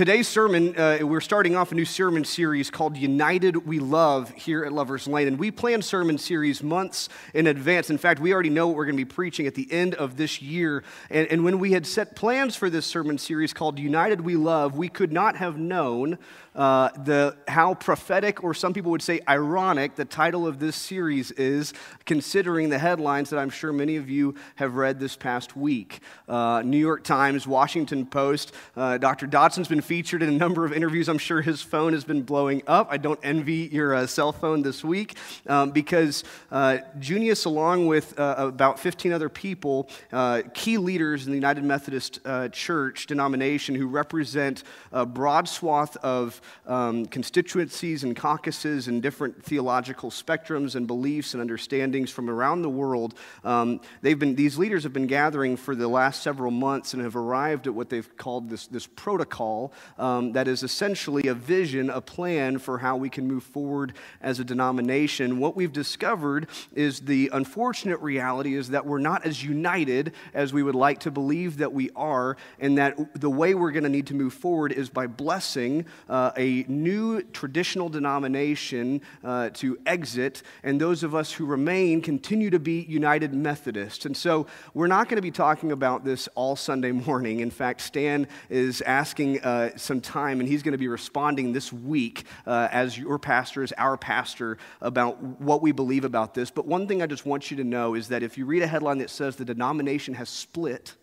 Today's sermon, uh, we're starting off a new sermon series called United We Love here at Lover's Lane. And we plan sermon series months in advance. In fact, we already know what we're going to be preaching at the end of this year. And, and when we had set plans for this sermon series called United We Love, we could not have known uh, the, how prophetic, or some people would say ironic, the title of this series is, considering the headlines that I'm sure many of you have read this past week. Uh, New York Times, Washington Post, uh, Dr. Dotson's been featured in a number of interviews. I'm sure his phone has been blowing up. I don't envy your uh, cell phone this week um, because uh, Junius, along with uh, about 15 other people, key leaders in the United Methodist Church denomination who represent a broad swath of um, constituencies and caucuses and different theological spectrums and beliefs and understandings from around the world. Um, they've been, these leaders have been gathering for the last several months and have arrived at what they've called this, this protocol um, that is essentially a vision, a plan for how we can move forward as a denomination. What we've discovered is the unfortunate reality is that we're not as united as we would like to believe that we are, and that the way we're going to need to move forward is by blessing uh, a new traditional denomination uh, to exit, and those of us who remain continue to be United Methodists. And so we're not going to be talking about this all Sunday morning. In fact, Stan is asking uh, some time, and he's going to be responding this week uh, as your pastor, as our pastor, about what we believe about this. But one thing I just want you to know is that if you read a headline that says the denomination has split,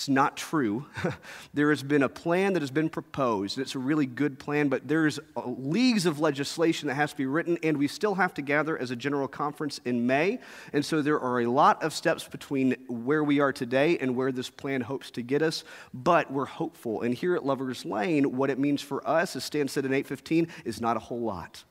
it's not true. there has been a plan that has been proposed, it's a really good plan, but there's leagues of legislation that has to be written, and we still have to gather as a general conference in May. And so there are a lot of steps between where we are today and where this plan hopes to get us, but we're hopeful. And here at Lover's Lane, what it means for us, as Stan said in 815, is not a whole lot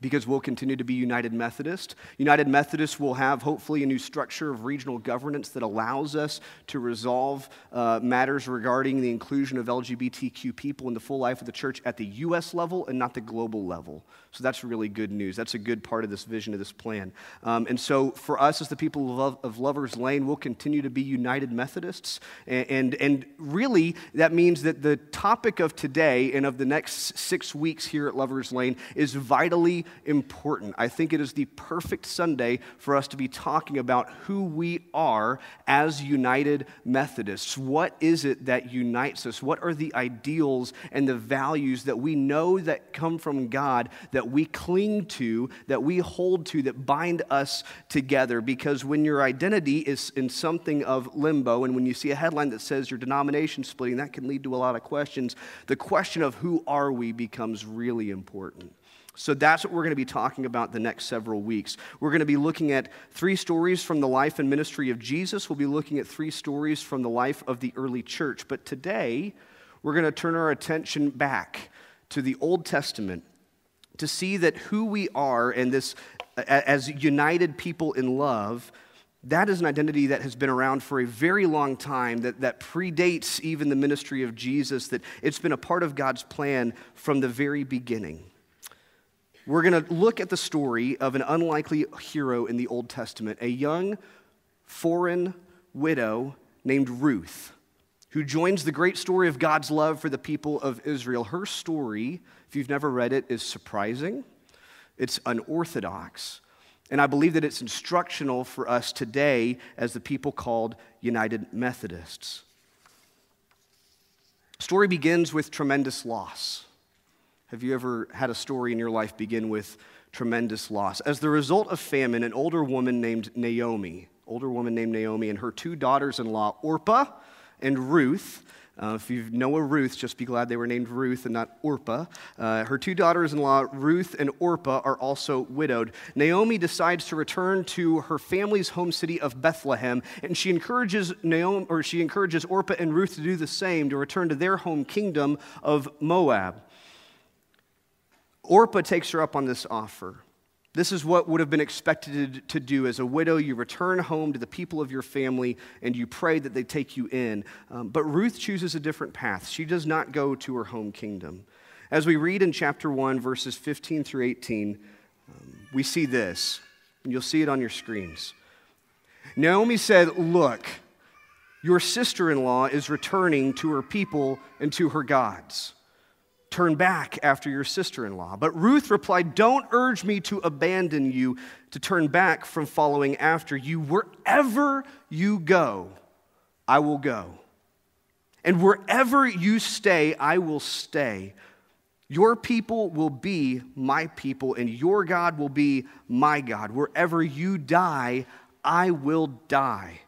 because we'll continue to be United Methodist. United Methodist will have, hopefully, a new structure of regional governance that allows us to resolve uh, matters regarding the inclusion of LGBTQ people in the full life of the church at the U.S. level and not the global level. So that's really good news. That's a good part of this vision, of this plan. Um, and so for us, as the people of, Love, of Lover's Lane, we'll continue to be United Methodists. And, and, and really, that means that the topic of today and of the next six weeks here at Lover's Lane is vitally important. I think it is the perfect Sunday for us to be talking about who we are as United Methodists. What is it that unites us? What are the ideals and the values that we know that come from God that we cling to, that we hold to, that bind us together? Because when your identity is in something of limbo, and when you see a headline that says your denomination splitting, that can lead to a lot of questions. The question of who are we becomes really important. So that's what we're going to be talking about the next several weeks. We're going to be looking at three stories from the life and ministry of Jesus. We'll be looking at three stories from the life of the early church. But today, we're going to turn our attention back to the Old Testament to see that who we are and this as united people in love that is an identity that has been around for a very long time, that, that predates even the ministry of Jesus, that it's been a part of God's plan from the very beginning. We're going to look at the story of an unlikely hero in the Old Testament, a young foreign widow named Ruth, who joins the great story of God's love for the people of Israel. Her story, if you've never read it, is surprising, it's unorthodox, and I believe that it's instructional for us today as the people called United Methodists. Story begins with tremendous loss. Have you ever had a story in your life begin with tremendous loss? As the result of famine, an older woman named Naomi, older woman named Naomi, and her two daughters in law, Orpah and Ruth, uh, if you know a Ruth, just be glad they were named Ruth and not Orpah. Uh, her two daughters in law, Ruth and Orpah, are also widowed. Naomi decides to return to her family's home city of Bethlehem, and she encourages Naomi, or she encourages Orpah and Ruth to do the same, to return to their home kingdom of Moab. Orpah takes her up on this offer. This is what would have been expected to do. As a widow, you return home to the people of your family and you pray that they take you in. Um, but Ruth chooses a different path. She does not go to her home kingdom. As we read in chapter 1, verses 15 through 18, um, we see this, and you'll see it on your screens. Naomi said, Look, your sister in law is returning to her people and to her gods. Turn back after your sister in law. But Ruth replied, Don't urge me to abandon you, to turn back from following after you. Wherever you go, I will go. And wherever you stay, I will stay. Your people will be my people, and your God will be my God. Wherever you die, I will die,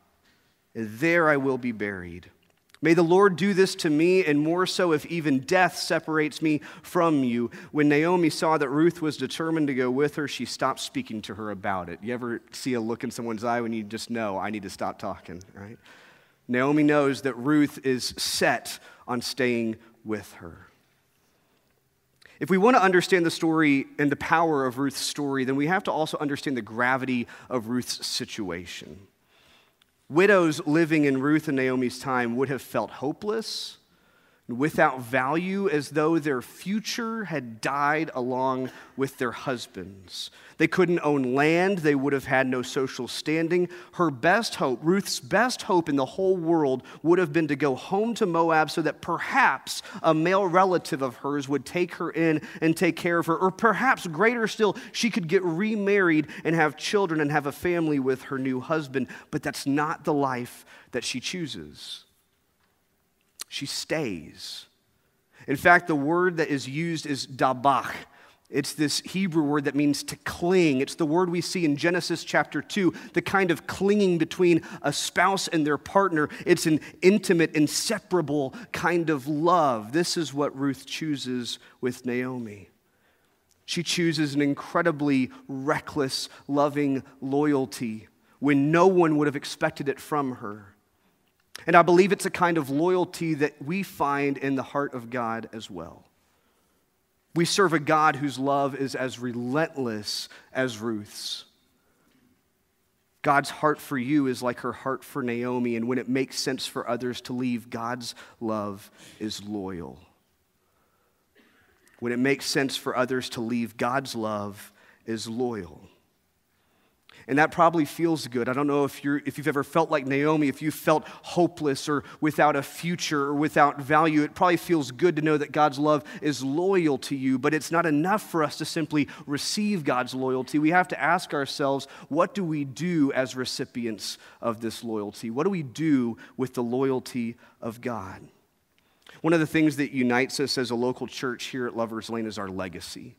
and there I will be buried. May the Lord do this to me, and more so if even death separates me from you. When Naomi saw that Ruth was determined to go with her, she stopped speaking to her about it. You ever see a look in someone's eye when you just know, I need to stop talking, right? Naomi knows that Ruth is set on staying with her. If we want to understand the story and the power of Ruth's story, then we have to also understand the gravity of Ruth's situation. Widows living in Ruth and Naomi's time would have felt hopeless without value, as though their future had died along with their husbands. They couldn't own land, they would have had no social standing. Her best hope, Ruth's best hope in the whole world, would have been to go home to Moab so that perhaps a male relative of hers would take her in and take care of her. Or perhaps, greater still, she could get remarried and have children and have a family with her new husband. But that's not the life that she chooses she stays. In fact, the word that is used is dabach. It's this Hebrew word that means to cling. It's the word we see in Genesis chapter 2, the kind of clinging between a spouse and their partner. It's an intimate, inseparable kind of love. This is what Ruth chooses with Naomi. She chooses an incredibly reckless, loving loyalty when no one would have expected it from her. And I believe it's a kind of loyalty that we find in the heart of God as well. We serve a God whose love is as relentless as Ruth's. God's heart for you is like her heart for Naomi, and when it makes sense for others to leave, God's love is loyal. When it makes sense for others to leave, God's love is loyal. And that probably feels good. I don't know if, you're, if you've ever felt like Naomi, if you felt hopeless or without a future or without value. It probably feels good to know that God's love is loyal to you, but it's not enough for us to simply receive God's loyalty. We have to ask ourselves, what do we do as recipients of this loyalty? What do we do with the loyalty of God? One of the things that unites us as a local church here at Lover's Lane is our legacy.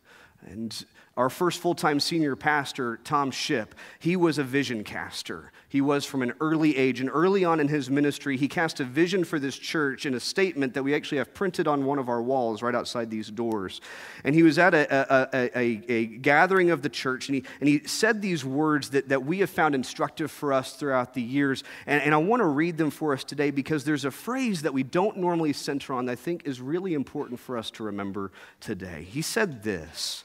And our first full time senior pastor, Tom Shipp, he was a vision caster. He was from an early age, and early on in his ministry, he cast a vision for this church in a statement that we actually have printed on one of our walls right outside these doors. And he was at a, a, a, a gathering of the church, and he, and he said these words that, that we have found instructive for us throughout the years. And, and I want to read them for us today because there's a phrase that we don't normally center on that I think is really important for us to remember today. He said this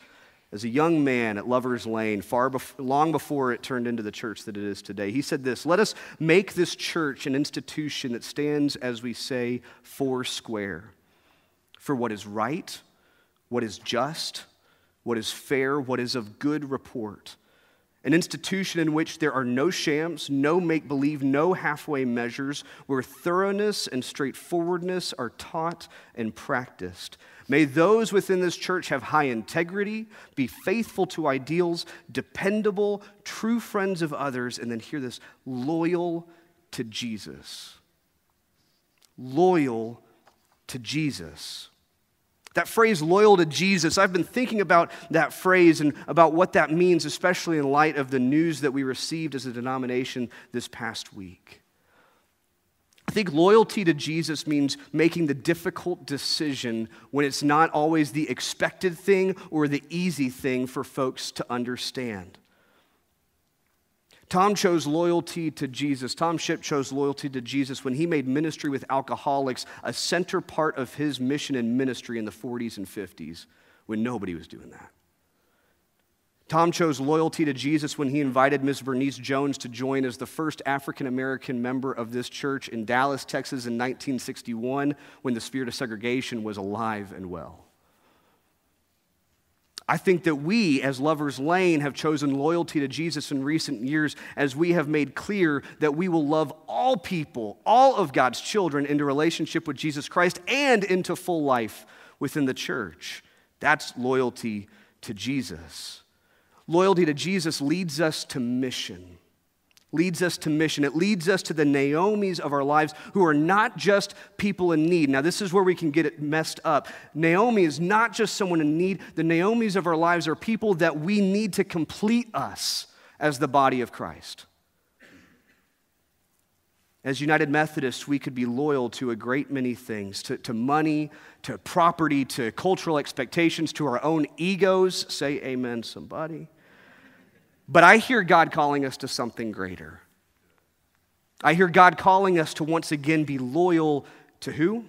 as a young man at Lover's Lane, far bef- long before it turned into the church that it is today. He said this Let us make this church an institution that stands, as we say, four square for what is right, what is just, what is fair, what is of good report. An institution in which there are no shams, no make believe, no halfway measures, where thoroughness and straightforwardness are taught and practiced May those within this church have high integrity, be faithful to ideals, dependable, true friends of others, and then hear this loyal to Jesus. Loyal to Jesus. That phrase, loyal to Jesus, I've been thinking about that phrase and about what that means, especially in light of the news that we received as a denomination this past week. I think loyalty to Jesus means making the difficult decision when it's not always the expected thing or the easy thing for folks to understand. Tom chose loyalty to Jesus. Tom Shipp chose loyalty to Jesus when he made ministry with alcoholics a center part of his mission and ministry in the 40s and 50s when nobody was doing that. Tom chose loyalty to Jesus when he invited Ms. Bernice Jones to join as the first African American member of this church in Dallas, Texas in 1961 when the spirit of segregation was alive and well. I think that we, as Lovers Lane, have chosen loyalty to Jesus in recent years as we have made clear that we will love all people, all of God's children, into relationship with Jesus Christ and into full life within the church. That's loyalty to Jesus. Loyalty to Jesus leads us to mission. Leads us to mission. It leads us to the Naomi's of our lives who are not just people in need. Now, this is where we can get it messed up. Naomi is not just someone in need. The Naomi's of our lives are people that we need to complete us as the body of Christ. As United Methodists, we could be loyal to a great many things to, to money, to property, to cultural expectations, to our own egos. Say amen, somebody. But I hear God calling us to something greater. I hear God calling us to once again be loyal to who?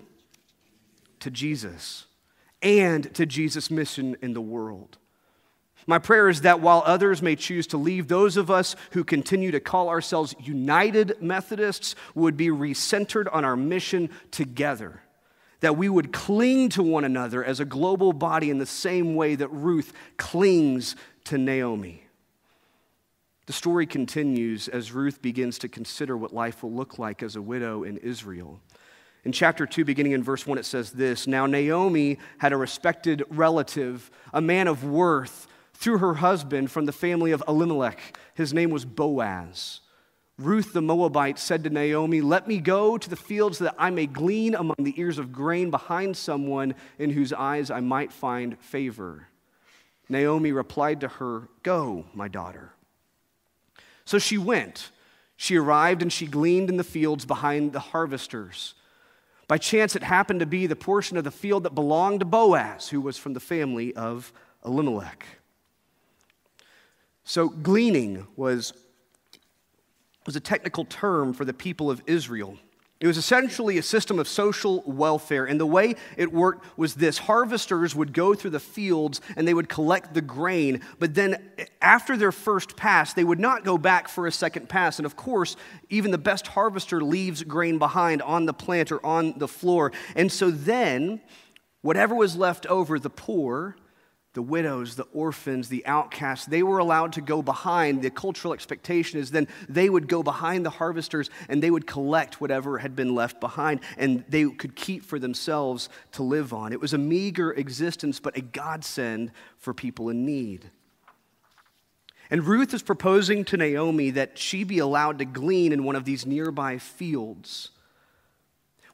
To Jesus and to Jesus' mission in the world. My prayer is that while others may choose to leave, those of us who continue to call ourselves United Methodists would be recentered on our mission together. That we would cling to one another as a global body in the same way that Ruth clings to Naomi. The story continues as Ruth begins to consider what life will look like as a widow in Israel. In chapter 2, beginning in verse 1, it says this Now Naomi had a respected relative, a man of worth through her husband from the family of Elimelech. His name was Boaz. Ruth the Moabite said to Naomi, Let me go to the fields that I may glean among the ears of grain behind someone in whose eyes I might find favor. Naomi replied to her, Go, my daughter. So she went. She arrived and she gleaned in the fields behind the harvesters. By chance, it happened to be the portion of the field that belonged to Boaz, who was from the family of Elimelech. So, gleaning was, was a technical term for the people of Israel. It was essentially a system of social welfare. And the way it worked was this harvesters would go through the fields and they would collect the grain. But then, eh, after their first pass, they would not go back for a second pass. And of course, even the best harvester leaves grain behind on the plant or on the floor. And so then, whatever was left over, the poor, the widows, the orphans, the outcasts, they were allowed to go behind. The cultural expectation is then they would go behind the harvesters and they would collect whatever had been left behind and they could keep for themselves to live on. It was a meager existence, but a godsend for people in need. And Ruth is proposing to Naomi that she be allowed to glean in one of these nearby fields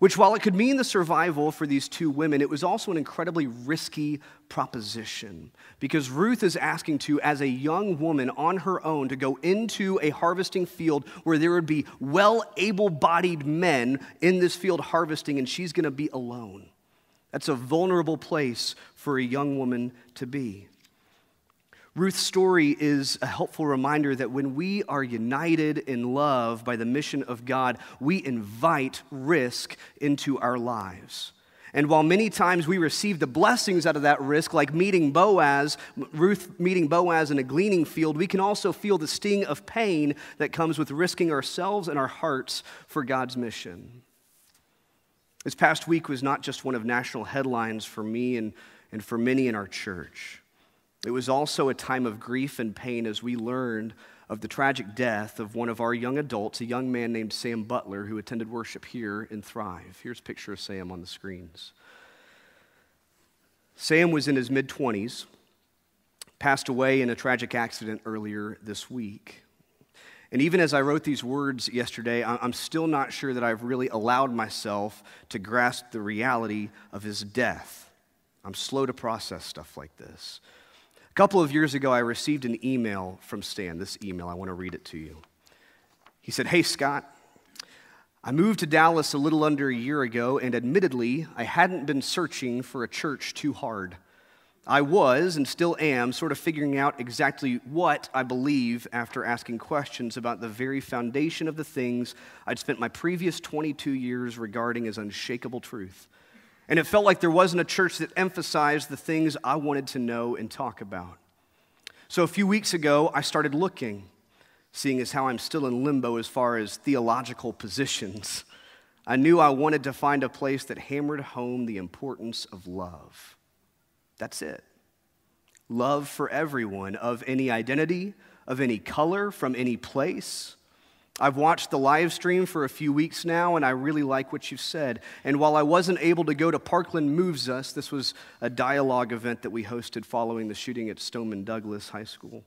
which, while it could mean the survival for these two women, it was also an incredibly risky proposition because Ruth is asking to, as a young woman on her own, to go into a harvesting field where there would be well able bodied men in this field harvesting, and she's going to be alone. That's a vulnerable place for a young woman to be. Ruth's story is a helpful reminder that when we are united in love by the mission of God, we invite risk into our lives. And while many times we receive the blessings out of that risk, like meeting Boaz, Ruth meeting Boaz in a gleaning field, we can also feel the sting of pain that comes with risking ourselves and our hearts for God's mission. This past week was not just one of national headlines for me and, and for many in our church. It was also a time of grief and pain as we learned of the tragic death of one of our young adults, a young man named Sam Butler, who attended worship here in Thrive. Here's a picture of Sam on the screens. Sam was in his mid 20s, passed away in a tragic accident earlier this week. And even as I wrote these words yesterday, I'm still not sure that I've really allowed myself to grasp the reality of his death. I'm slow to process stuff like this. A couple of years ago, I received an email from Stan. This email, I want to read it to you. He said, Hey, Scott, I moved to Dallas a little under a year ago, and admittedly, I hadn't been searching for a church too hard. I was, and still am, sort of figuring out exactly what I believe after asking questions about the very foundation of the things I'd spent my previous 22 years regarding as unshakable truth. And it felt like there wasn't a church that emphasized the things I wanted to know and talk about. So a few weeks ago, I started looking, seeing as how I'm still in limbo as far as theological positions. I knew I wanted to find a place that hammered home the importance of love. That's it. Love for everyone, of any identity, of any color, from any place. I've watched the live stream for a few weeks now, and I really like what you've said. And while I wasn't able to go to Parkland Moves Us, this was a dialogue event that we hosted following the shooting at Stoneman Douglas High School.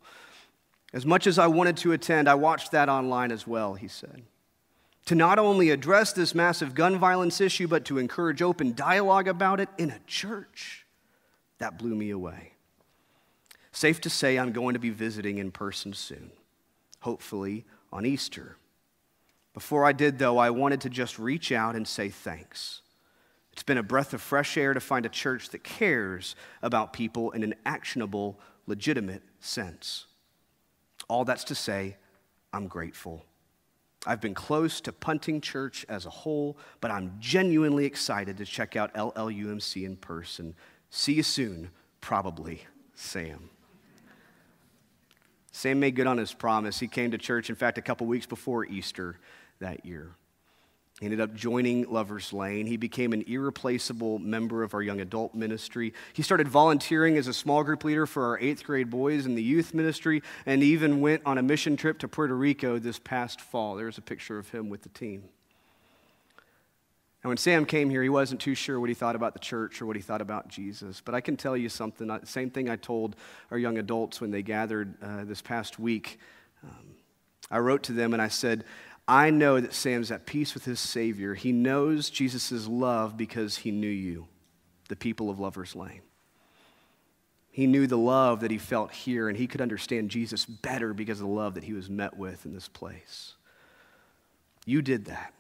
As much as I wanted to attend, I watched that online as well, he said. To not only address this massive gun violence issue, but to encourage open dialogue about it in a church. That blew me away. Safe to say, I'm going to be visiting in person soon, hopefully on Easter. Before I did, though, I wanted to just reach out and say thanks. It's been a breath of fresh air to find a church that cares about people in an actionable, legitimate sense. All that's to say, I'm grateful. I've been close to punting church as a whole, but I'm genuinely excited to check out LLUMC in person. See you soon, probably, Sam. Sam made good on his promise. He came to church, in fact, a couple weeks before Easter that year. He ended up joining Lover's Lane. He became an irreplaceable member of our young adult ministry. He started volunteering as a small group leader for our eighth grade boys in the youth ministry and even went on a mission trip to Puerto Rico this past fall. There's a picture of him with the team. And when Sam came here, he wasn't too sure what he thought about the church or what he thought about Jesus. But I can tell you something, same thing I told our young adults when they gathered uh, this past week. Um, I wrote to them and I said, I know that Sam's at peace with his Savior. He knows Jesus' love because he knew you, the people of Lover's Lane. He knew the love that he felt here, and he could understand Jesus better because of the love that he was met with in this place. You did that.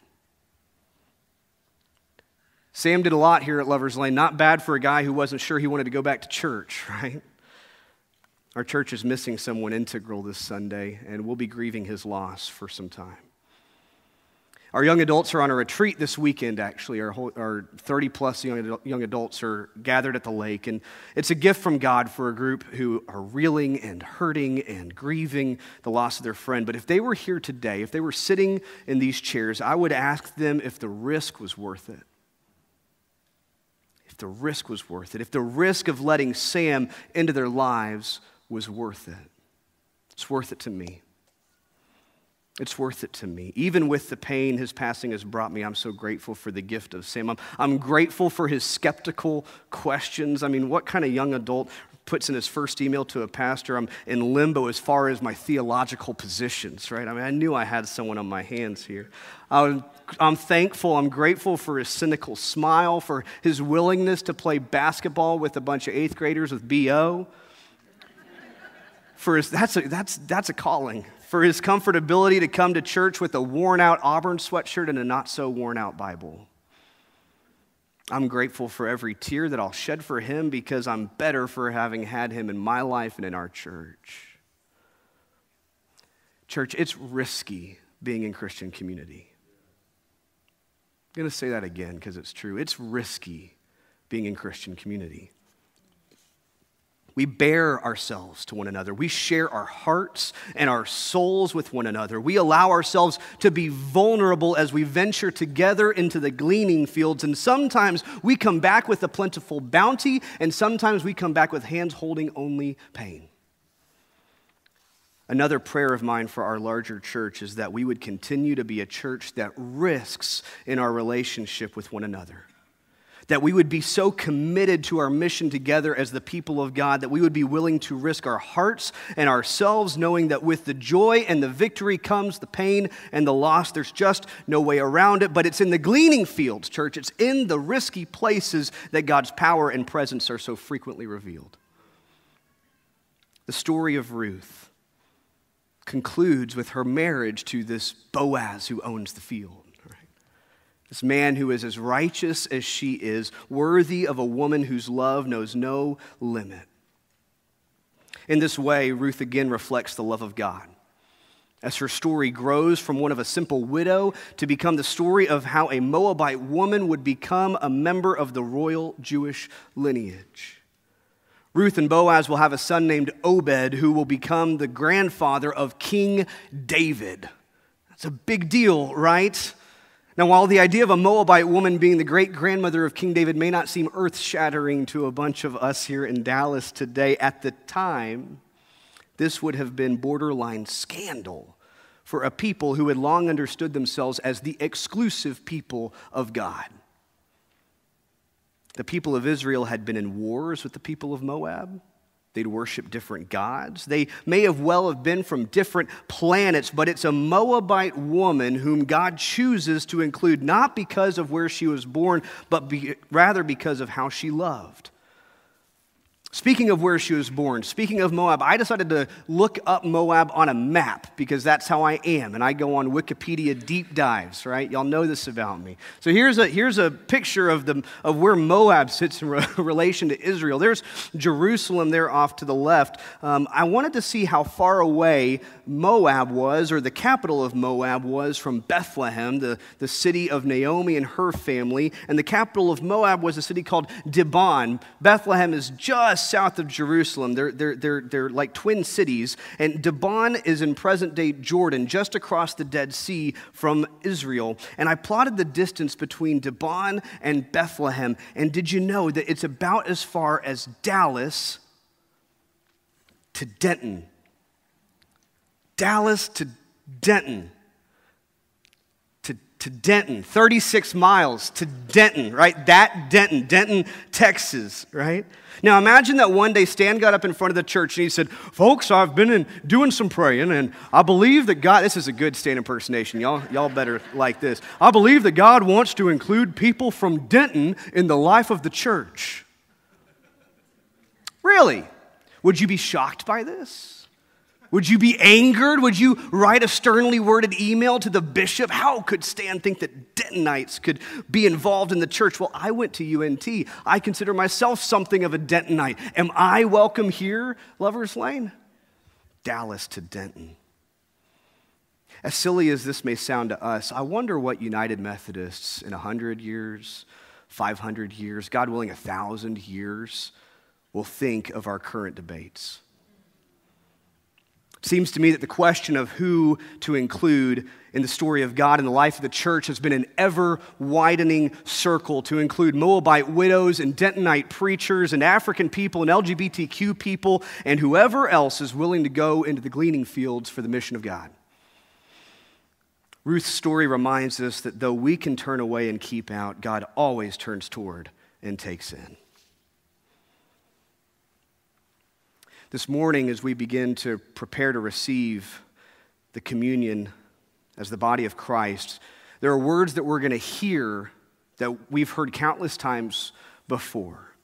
Sam did a lot here at Lover's Lane. Not bad for a guy who wasn't sure he wanted to go back to church, right? Our church is missing someone integral this Sunday, and we'll be grieving his loss for some time. Our young adults are on a retreat this weekend, actually. Our, whole, our 30 plus young, young adults are gathered at the lake. And it's a gift from God for a group who are reeling and hurting and grieving the loss of their friend. But if they were here today, if they were sitting in these chairs, I would ask them if the risk was worth it. If the risk was worth it. If the risk of letting Sam into their lives was worth it. It's worth it to me. It's worth it to me. Even with the pain his passing has brought me, I'm so grateful for the gift of Sam. I'm, I'm, grateful for his skeptical questions. I mean, what kind of young adult puts in his first email to a pastor, I'm in limbo as far as my theological positions, right? I mean, I knew I had someone on my hands here. I'm, I'm thankful, I'm grateful for his cynical smile, for his willingness to play basketball with a bunch of eighth graders with BO. For his, that's, a, that's, that's a calling for his comfortability to come to church with a worn out Auburn sweatshirt and a not so worn out Bible. I'm grateful for every tear that I'll shed for him because I'm better for having had him in my life and in our church. Church, it's risky being in Christian community. I'm going to say that again because it's true. It's risky being in Christian community. We bear ourselves to one another. We share our hearts and our souls with one another. We allow ourselves to be vulnerable as we venture together into the gleaning fields. And sometimes we come back with a plentiful bounty, and sometimes we come back with hands holding only pain. Another prayer of mine for our larger church is that we would continue to be a church that risks in our relationship with one another that we would be so committed to our mission together as the people of God that we would be willing to risk our hearts and ourselves, knowing that with the joy and the victory comes the pain and the loss. There's just no way around it. But it's in the gleaning fields, church, it's in the risky places that God's power and presence are so frequently revealed. The story of Ruth concludes with her marriage to this Boaz who owns the field. This man who is as righteous as she is, worthy of a woman whose love knows no limit. In this way, Ruth again reflects the love of God. As her story grows from one of a simple widow to become the story of how a Moabite woman would become a member of the royal Jewish lineage. Ruth and Boaz will have a son named Obed who will become the grandfather of King David. That's a big deal, right? Now, while the idea of a Moabite woman being the great grandmother of King David may not seem earth shattering to a bunch of us here in Dallas today, at the time, this would have been borderline scandal for a people who had long understood themselves as the exclusive people of God. The people of Israel had been in wars with the people of Moab. They'd worship different gods. They may have well have been from different planets, but it's a Moabite woman whom God chooses to include not because of where she was born, but be, rather because of how she loved. Speaking of where she was born, speaking of Moab, I decided to look up Moab on a map because that's how I am. And I go on Wikipedia deep dives, right? Y'all know this about me. So here's a, here's a picture of, the, of where Moab sits in re- relation to Israel. There's Jerusalem there off to the left. Um, I wanted to see how far away Moab was, or the capital of Moab was, from Bethlehem, the, the city of Naomi and her family. And the capital of Moab was a city called Dibon. Bethlehem is just south of Jerusalem. They're, they're, they're, they're like twin cities. And Dibon is in present day Jordan, just across the Dead Sea from Israel. And I plotted the distance between Dibon and Bethlehem. And did you know that it's about as far as Dallas to Denton? Dallas to Denton to Denton, 36 miles to Denton, right? That Denton, Denton, Texas, right? Now imagine that one day Stan got up in front of the church and he said, Folks, I've been in, doing some praying and I believe that God, this is a good Stan impersonation. Y'all, y'all better like this. I believe that God wants to include people from Denton in the life of the church. Really? Would you be shocked by this? Would you be angered? Would you write a sternly worded email to the bishop? How could Stan think that Dentonites could be involved in the church? Well, I went to UNT. I consider myself something of a Dentonite. Am I welcome here, Lover's Lane? Dallas to Denton. As silly as this may sound to us, I wonder what United Methodists in 100 years, 500 years, God willing, 1,000 years, will think of our current debates. Seems to me that the question of who to include in the story of God and the life of the church has been an ever widening circle to include Moabite widows and Dentonite preachers and African people and LGBTQ people and whoever else is willing to go into the gleaning fields for the mission of God. Ruth's story reminds us that though we can turn away and keep out, God always turns toward and takes in. This morning, as we begin to prepare to receive the communion as the body of Christ, there are words that we're going to hear that we've heard countless times before.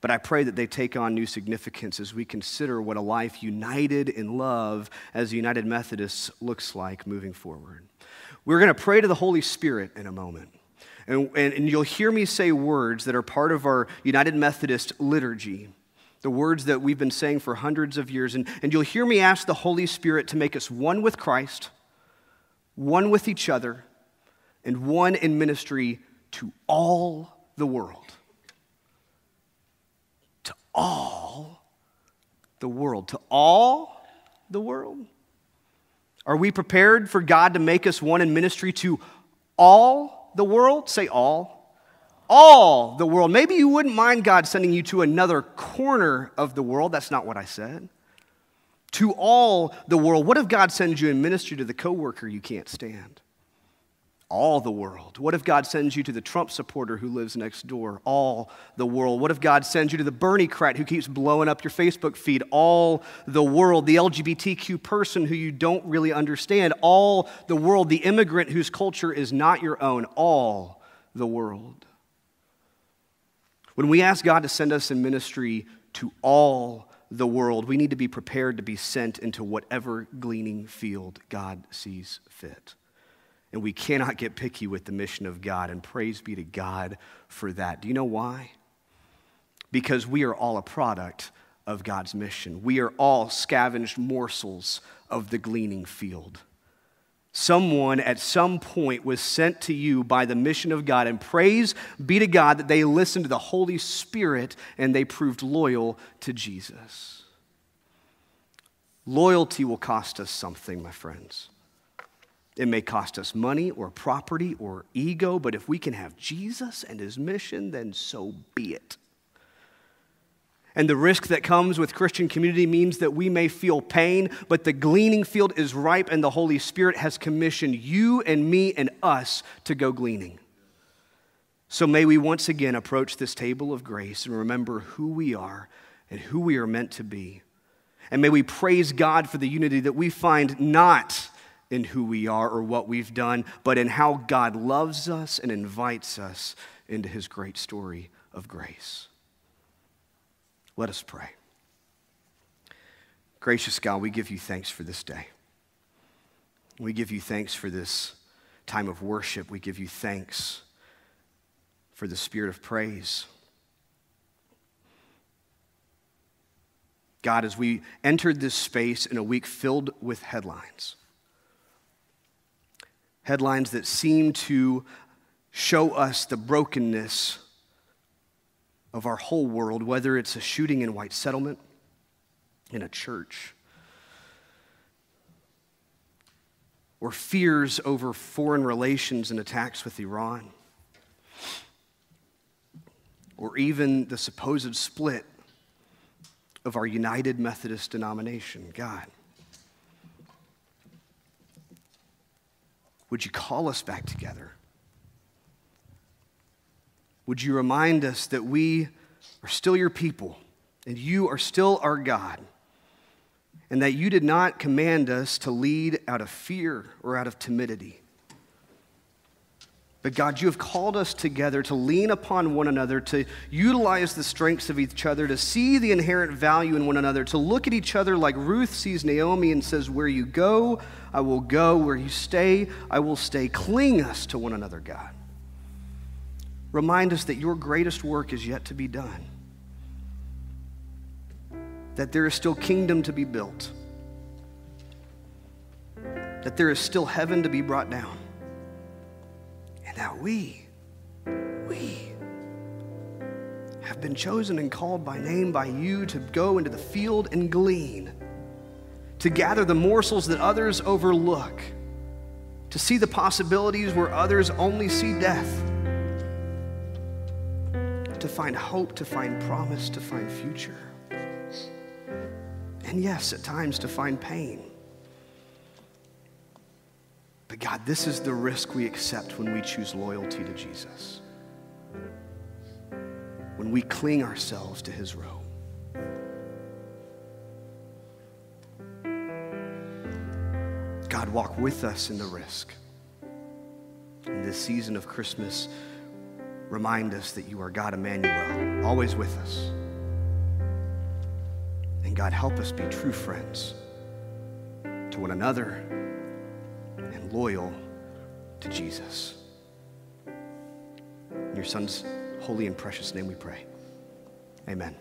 But I pray that they take on new significance as we consider what a life united in love as United Methodists looks like moving forward. We're going to pray to the Holy Spirit in a moment. And, and, and you'll hear me say words that are part of our United Methodist liturgy the words that we've been saying for hundreds of years. And, and you'll hear me ask the Holy Spirit to make us one with Christ, one with each other, and one in ministry to all the world. To all the world. To all the world. Are we prepared for God to make us one in ministry to all the world? Say all all the world. Maybe you wouldn't mind God sending you to another corner of the world. That's not what I said. To all the world. What if God sends you in ministry to the coworker you can't stand? All the world. What if God sends you to the Trump supporter who lives next door? All the world. What if God sends you to the Bernie crat who keeps blowing up your Facebook feed? All the world. The LGBTQ person who you don't really understand? All the world. The immigrant whose culture is not your own? All the world. When we ask God to send us in ministry to all the world, we need to be prepared to be sent into whatever gleaning field God sees fit. And we cannot get picky with the mission of God, and praise be to God for that. Do you know why? Because we are all a product of God's mission. We are all scavenged morsels of the gleaning field. Someone at some point was sent to you by the mission of God, and praise be to God that they listened to the Holy Spirit and they proved loyal to Jesus. Loyalty will cost us something, my friends. It may cost us money or property or ego, but if we can have Jesus and his mission, then so be it. And the risk that comes with Christian community means that we may feel pain, but the gleaning field is ripe, and the Holy Spirit has commissioned you and me and us to go gleaning. So may we once again approach this table of grace and remember who we are and who we are meant to be. And may we praise God for the unity that we find not in who we are or what we've done, but in how God loves us and invites us into his great story of grace. Let us pray. Gracious God, we give you thanks for this day. We give you thanks for this time of worship. We give you thanks for the spirit of praise. God, as we entered this space in a week filled with headlines, headlines that seem to show us the brokenness of our whole world, whether it's a shooting in White Settlement, in a church, or fears over foreign relations and attacks with Iran, or even the supposed split of our United Methodist denomination. God, would you call us back together? Would you remind us that we are still your people and you are still our God? And that you did not command us to lead out of fear or out of timidity. But God, you have called us together to lean upon one another, to utilize the strengths of each other, to see the inherent value in one another, to look at each other like Ruth sees Naomi and says, Where you go, I will go. Where you stay, I will stay. Cling us to one another, God. Remind us that your greatest work is yet to be done, that there is still kingdom to be built, that there is still heaven to be brought down, and that we, we, have been chosen and called by name by you to go into the field and glean, to gather the morsels that others overlook, to see the possibilities where others only see death to find hope, to find promise, to find future. And yes, at times to find pain. But God, this is the risk we accept when we choose loyalty to Jesus. When we cling ourselves to his robe. God, walk with us in the risk. In this season of Christmas, remind us that you are God Emmanuel, always with us. And God, help us be true friends to one another and loyal to Jesus. In your Son's holy and precious name we pray. Amen.